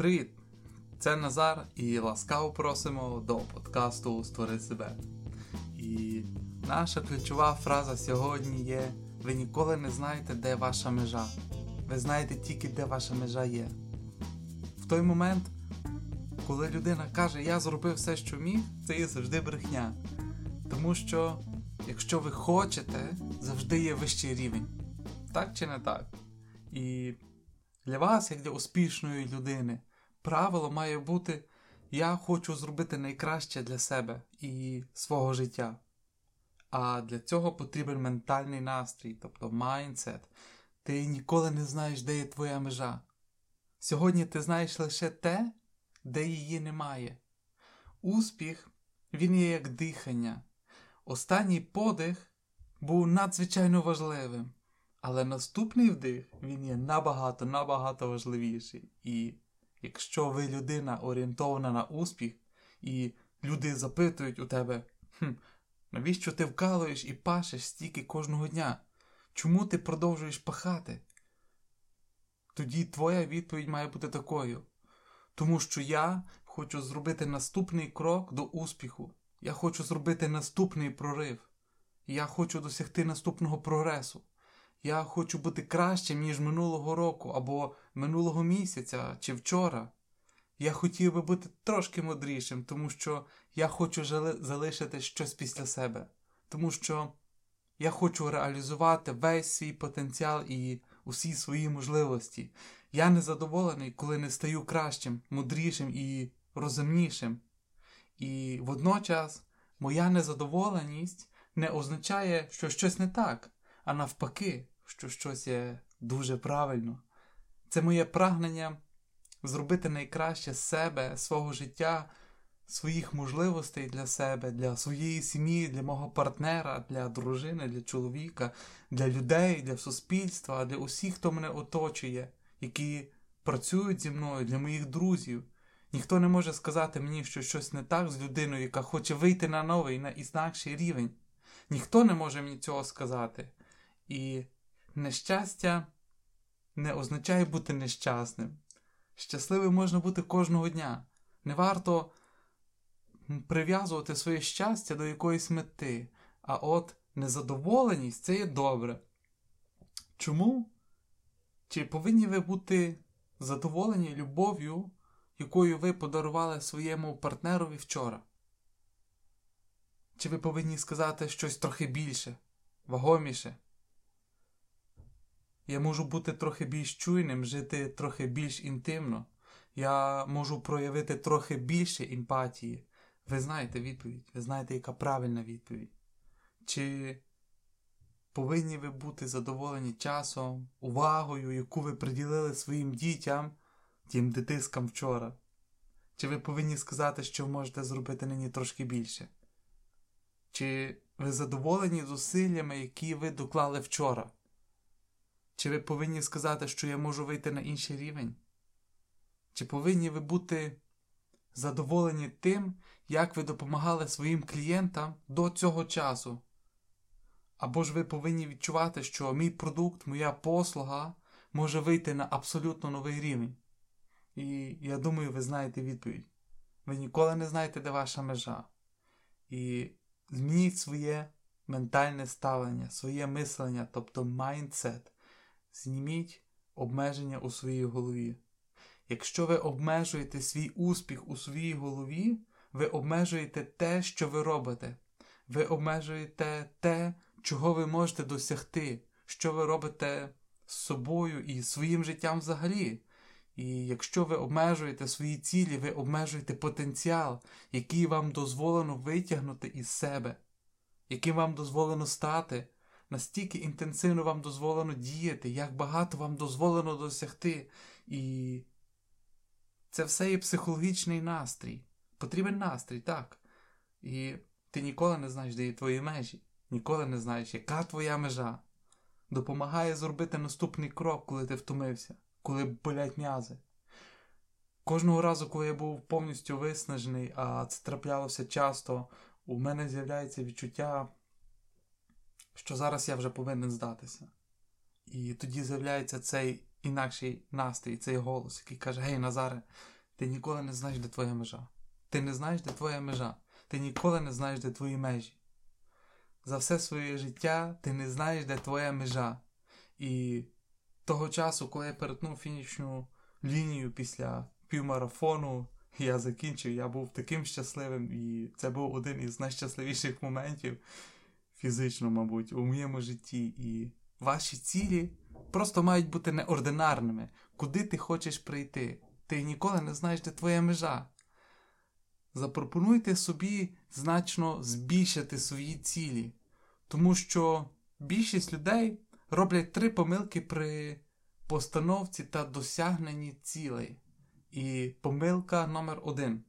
Привіт! Це Назар і ласкаво просимо до подкасту Створи себе. І наша ключова фраза сьогодні є: ви ніколи не знаєте, де ваша межа. Ви знаєте тільки, де ваша межа є. В той момент, коли людина каже, я зробив все, що міг, це є завжди брехня. Тому що, якщо ви хочете, завжди є вищий рівень. Так чи не так? І для вас, як для успішної людини, правило має бути: я хочу зробити найкраще для себе і свого життя. А для цього потрібен ментальний настрій, тобто майндсет. Ти ніколи не знаєш, де є твоя межа. Сьогодні ти знаєш лише те, де її немає. Успіх, він є як дихання. Останній подих був надзвичайно важливим. Але наступний вдих він є набагато, набагато важливіший. І якщо ви людина орієнтована на успіх, і люди запитують у тебе, хм, навіщо ти вкалуєш і пашеш стільки кожного дня? Чому ти продовжуєш пахати? Тоді твоя відповідь має бути такою. Тому що я хочу зробити наступний крок до успіху. Я хочу зробити наступний прорив. Я хочу досягти наступного прогресу. Я хочу бути кращим, ніж минулого року, або минулого місяця чи вчора. Я хотів би бути трошки мудрішим, тому що я хочу залишити щось після себе. Тому що я хочу реалізувати весь свій потенціал і усі свої можливості. Я не задоволений, коли не стаю кращим, мудрішим і розумнішим. І водночас моя незадоволеність не означає, що щось не так, а навпаки, що щось є дуже правильно. Це моє прагнення зробити найкраще з себе, свого життя, своїх можливостей для себе, для своєї сім'ї, для мого партнера, для дружини, для чоловіка, для людей, для суспільства, для усіх, хто мене оточує, які працюють зі мною, для моїх друзів. Ніхто не може сказати мені, що щось не так з людиною, яка хоче вийти на новий, на інакший рівень. Ніхто не може мені цього сказати. І нещастя не означає бути нещасним. Щасливим можна бути кожного дня. Не варто прив'язувати своє щастя до якоїсь мети. А от незадоволеність це є добре. Чому? Чи повинні ви бути задоволені любов'ю, якою ви подарували своєму партнерові вчора? Чи ви повинні сказати щось трохи більше, вагоміше? Я можу бути трохи більш чуйним, жити трохи більш інтимно. Я можу проявити трохи більше емпатії. Ви знаєте відповідь, ви знаєте, яка правильна відповідь. Чи повинні ви бути задоволені часом, увагою, яку ви приділили своїм дітям, тим дитискам вчора? Чи ви повинні сказати, що можете зробити нині трошки більше? Чи ви задоволені зусиллями, які ви доклали вчора? Чи ви повинні сказати, що я можу вийти на інший рівень? Чи повинні ви бути задоволені тим, як ви допомагали своїм клієнтам до цього часу? Або ж ви повинні відчувати, що мій продукт, моя послуга може вийти на абсолютно новий рівень? І я думаю, ви знаєте відповідь. Ви ніколи не знаєте, де ваша межа. І змініть своє ментальне ставлення, своє мислення, тобто майндсет. Зніміть обмеження у своїй голові. Якщо ви обмежуєте свій успіх у своїй голові, ви обмежуєте те, що ви робите. Ви обмежуєте те, чого ви можете досягти, що ви робите з собою і своїм життям взагалі. І якщо ви обмежуєте свої цілі, ви обмежуєте потенціал, який вам дозволено витягнути із себе, яким вам дозволено стати настільки інтенсивно вам дозволено діяти, як багато вам дозволено досягти. І це все є психологічний настрій. Потрібен настрій, так. І ти ніколи не знаєш, де є твої межі, ніколи не знаєш, яка твоя межа. Допомагає зробити наступний крок, коли ти втомився, коли болять м'язи. Кожного разу, коли я був повністю виснажений, а це траплялося часто, у мене з'являється відчуття що зараз я вже повинен здатися. І тоді з'являється цей інакший настрій, цей голос, який каже: Гей, Назаре, ти ніколи не знаєш, де твоя межа. Ти не знаєш, де твоя межа. Ти ніколи не знаєш, де твої межі. За все своє життя ти не знаєш, де твоя межа. І того часу, коли я перетнув фінішну лінію після півмарафону, я закінчив, я був таким щасливим, і це був один із найщасливіших моментів фізично, мабуть, у моєму житті. І ваші цілі просто мають бути неординарними. Куди ти хочеш прийти? Ти ніколи не знаєш, де твоя межа. Запропонуйте собі значно збільшити свої цілі, тому що більшість людей роблять три помилки при постановці та досягненні цілей. І помилка номер один.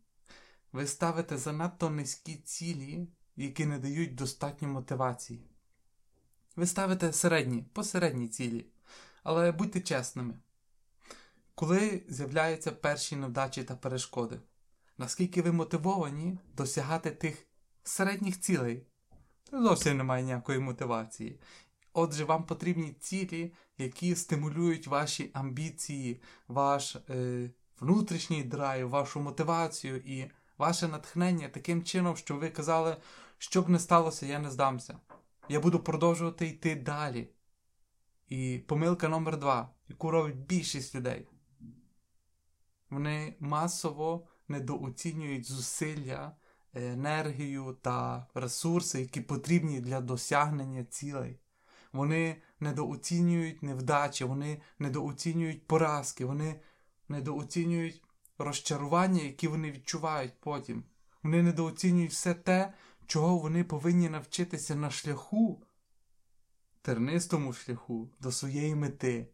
Ви ставите занадто низькі цілі, які не дають достатньо мотивації. Ви ставите середні, посередні цілі, але будьте чесними. Коли з'являються перші невдачі та перешкоди, наскільки ви мотивовані досягати тих середніх цілей? Зовсім немає ніякої мотивації. Отже, вам потрібні цілі, які стимулюють ваші амбіції, ваш е, внутрішній драйв, вашу мотивацію і ваше натхнення таким чином, щоб ви казали, що б не сталося, я не здамся. Я буду продовжувати йти далі. І помилка номер два, яку робить більшість людей. Вони масово недооцінюють зусилля, енергію та ресурси, які потрібні для досягнення цілей. Вони недооцінюють невдачі, вони недооцінюють поразки, вони недооцінюють розчарування, які вони відчувають потім. Вони недооцінюють все те, чого вони повинні навчитися на шляху, тернистому шляху до своєї мети.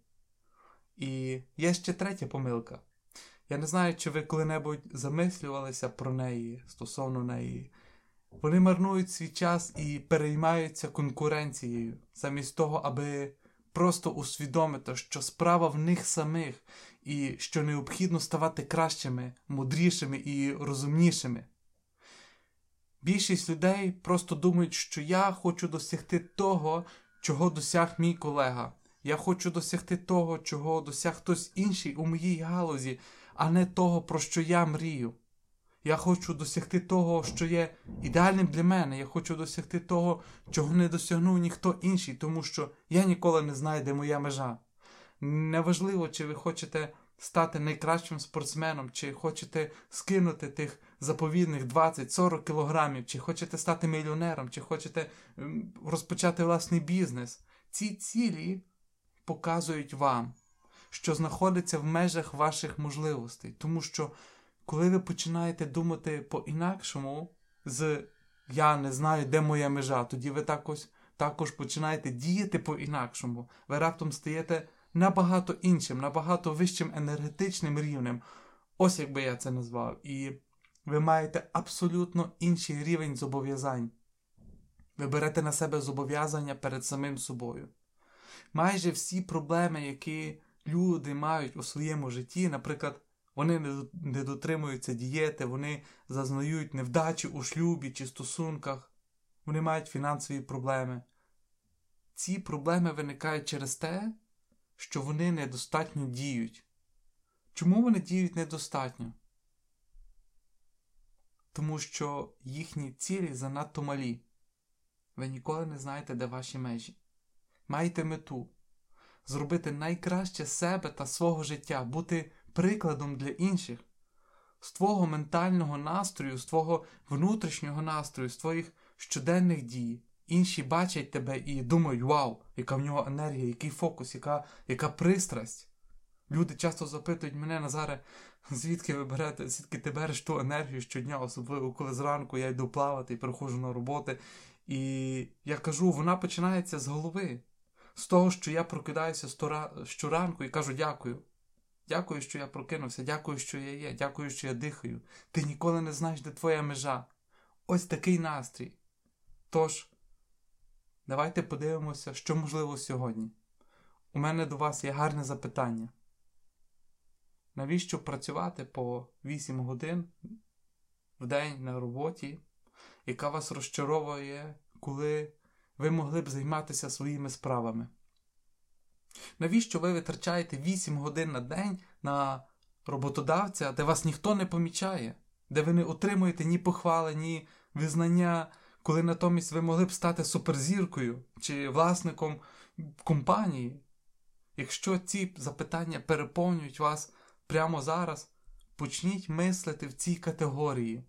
І є ще третя помилка. Я не знаю, чи ви коли-небудь замислювалися про неї стосовно неї. Вони марнують свій час і переймаються конкуренцією, замість того, аби просто усвідомити, що справа в них самих, і що необхідно ставати кращими, мудрішими і розумнішими. Більшість людей просто думають, що я хочу досягти того, чого досяг мій колега. Я хочу досягти того, чого досяг хтось інший у моїй галузі, а не того, про що я мрію. Я хочу досягти того, що є ідеальним для мене. Я хочу досягти того, чого не досягнув ніхто інший, тому що я ніколи не знаю, де моя межа. Неважливо, чи ви хочете стати найкращим спортсменом, чи хочете скинути тих заповідних 20-40 кілограмів, чи хочете стати мільйонером, чи хочете розпочати власний бізнес. Ці цілі показують вам, що знаходиться в межах ваших можливостей, тому що коли ви починаєте думати по-інакшому, з я не знаю, де моя межа, тоді ви також, також починаєте діяти по-інакшому. Ви раптом стаєте набагато іншим, набагато вищим енергетичним рівнем. Ось як би я це назвав. І ви маєте абсолютно інший рівень зобов'язань. Ви берете на себе зобов'язання перед самим собою. Майже всі проблеми, які люди мають у своєму житті, наприклад, вони не дотримуються дієти, вони зазнають невдачі у шлюбі чи стосунках, вони мають фінансові проблеми. Ці проблеми виникають через те, що вони недостатньо діють. Чому вони діють недостатньо? Тому що їхні цілі занадто малі. Ви ніколи не знаєте, де ваші межі. Майте мету зробити найкраще себе та свого життя, бути прикладом для інших, з твого ментального настрою, з твого внутрішнього настрою, з твоїх щоденних дій. Інші бачать тебе і думають, вау, яка в нього енергія, який фокус, яка яка пристрасть. Люди часто запитують мене, Назаре, звідки ви берете, звідки ти береш ту енергію щодня, особливо коли зранку я йду плавати і приходжу на роботи. І я кажу, вона починається з голови, з того, що я прокидаюся щоранку і кажу дякую. Дякую, що я прокинувся, дякую, що я є, дякую, що я дихаю. Ти ніколи не знаєш, де твоя межа. Ось такий настрій. Тож, давайте подивимося, що можливо сьогодні. У мене до вас є гарне запитання. Навіщо працювати по 8 годин в день на роботі, яка вас розчаровує, коли ви могли б займатися своїми справами? Навіщо ви витрачаєте 8 годин на день на роботодавця, де вас ніхто не помічає, де ви не отримуєте ні похвали, ні визнання, коли натомість ви могли б стати суперзіркою чи власником компанії? Якщо ці запитання переповнюють вас прямо зараз, почніть мислити в цій категорії.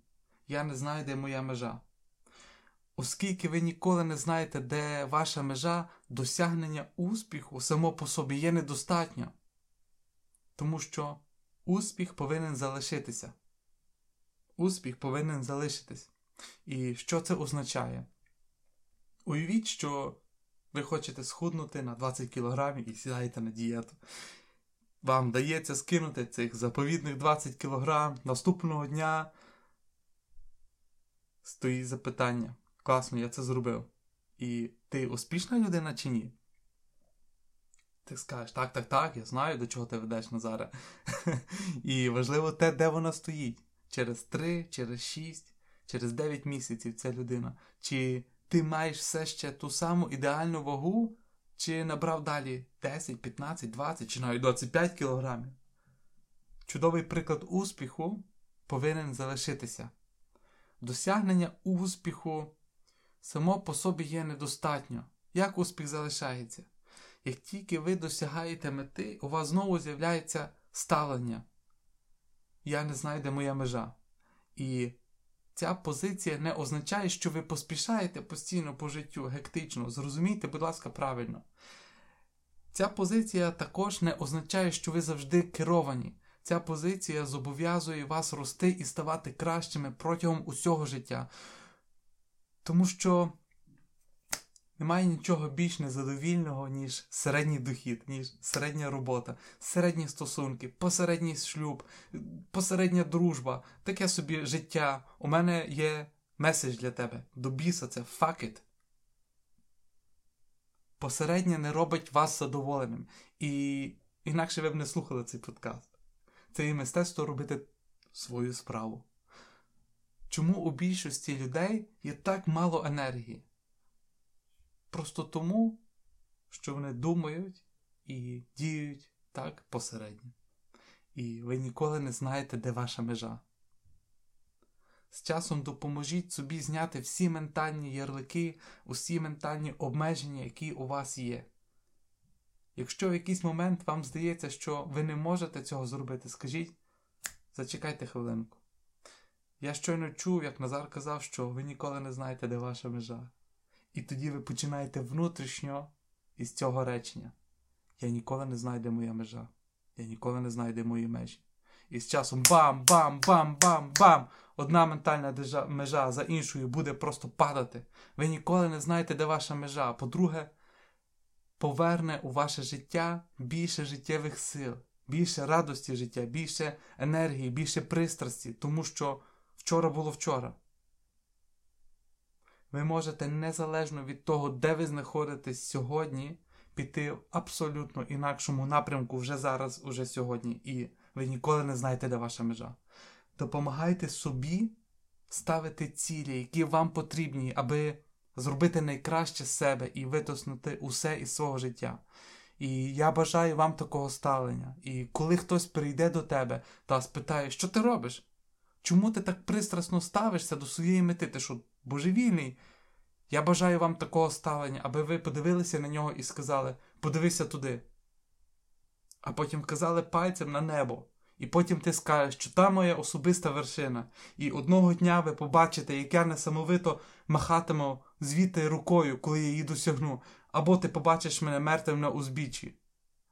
Я не знаю, де моя межа. Оскільки ви ніколи не знаєте, де ваша межа, досягнення успіху само по собі є недостатньо. Тому що успіх повинен залишитися. Успіх повинен залишитись. І що це означає? Уявіть, що ви хочете схуднути на 20 кг і сідаєте на дієту. Вам вдається скинути цих заповідних 20 кг наступного дня. Стоїть запитання. Класно, я це зробив. І ти успішна людина чи ні? Ти скажеш, так, так, так, я знаю, до чого ти ведеш Назаре. І важливо те, де вона стоїть. Через 3, через 6, через 9 місяців ця людина. Чи ти маєш все ще ту саму ідеальну вагу, чи набрав далі 10, 15, 20 чи навіть 25 кілограмів? Чудовий приклад успіху повинен залишитися. Досягнення успіху само по собі є недостатньо. Як успіх залишається? Як тільки ви досягаєте мети, у вас знову з'являється ставлення. Я не знаю, де моя межа. І ця позиція не означає, що ви поспішаєте постійно по життю гектично. Зрозумійте, будь ласка, правильно. Ця позиція також не означає, що ви завжди керовані. Ця позиція зобов'язує вас рости і ставати кращими протягом усього життя. Тому що немає нічого більш незадовільного, ніж середній дохід, ніж середня робота, середні стосунки, посередній шлюб, посередня дружба, таке собі життя. У мене є меседж для тебе. До біса це fuck it. Посереднє не робить вас задоволеним. І інакше ви б не слухали цей подкаст. Це і мистецтво робити свою справу. Чому у більшості людей є так мало енергії? Просто тому, що вони думають і діють так посередньо. І ви ніколи не знаєте, де ваша межа. З часом допоможіть собі зняти всі ментальні ярлики, усі ментальні обмеження, які у вас є. Якщо в якийсь момент вам здається, що ви не можете цього зробити, скажіть, зачекайте хвилинку. Я щойно чув, як Назар казав, що ви ніколи не знаєте, де ваша межа. І тоді ви починаєте внутрішньо із цього речення. Я ніколи не знаю, моя межа. Я ніколи не знаю, мої межі. І з часом бам-бам-бам-бам-бам! Одна ментальна межа за іншою буде просто падати. Ви ніколи не знаєте, де ваша межа. По-друге, поверне у ваше життя більше життєвих сил, більше радості життя, більше енергії, більше пристрасті, тому що вчора було вчора. Ви можете незалежно від того, де ви знаходитесь сьогодні, піти в абсолютно інакшому напрямку вже зараз, уже сьогодні, і ви ніколи не знаєте, де ваша межа. Допомагайте собі ставити цілі, які вам потрібні, аби зробити найкраще з себе і витиснути усе із свого життя. І я бажаю вам такого ставлення. І коли хтось прийде до тебе та спитає, що ти робиш? Чому ти так пристрасно ставишся до своєї мети? Ти що, божевільний? Я бажаю вам такого ставлення, аби ви подивилися на нього і сказали: подивися туди. А потім вказали пальцем на небо. І потім ти скажеш, що та моя особиста вершина. І одного дня ви побачите, як я несамовито махатиму звідти рукою, коли я її досягну, або ти побачиш мене мертвим на узбіччі.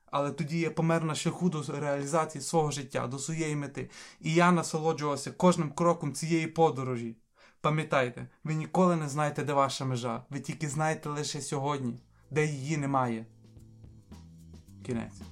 Але тоді я помер на шляху до реалізації свого життя, до своєї мети. І я насолоджувався кожним кроком цієї подорожі. Пам'ятайте, ви ніколи не знаєте, де ваша межа. Ви тільки знаєте лише сьогодні, де її немає. Кінець.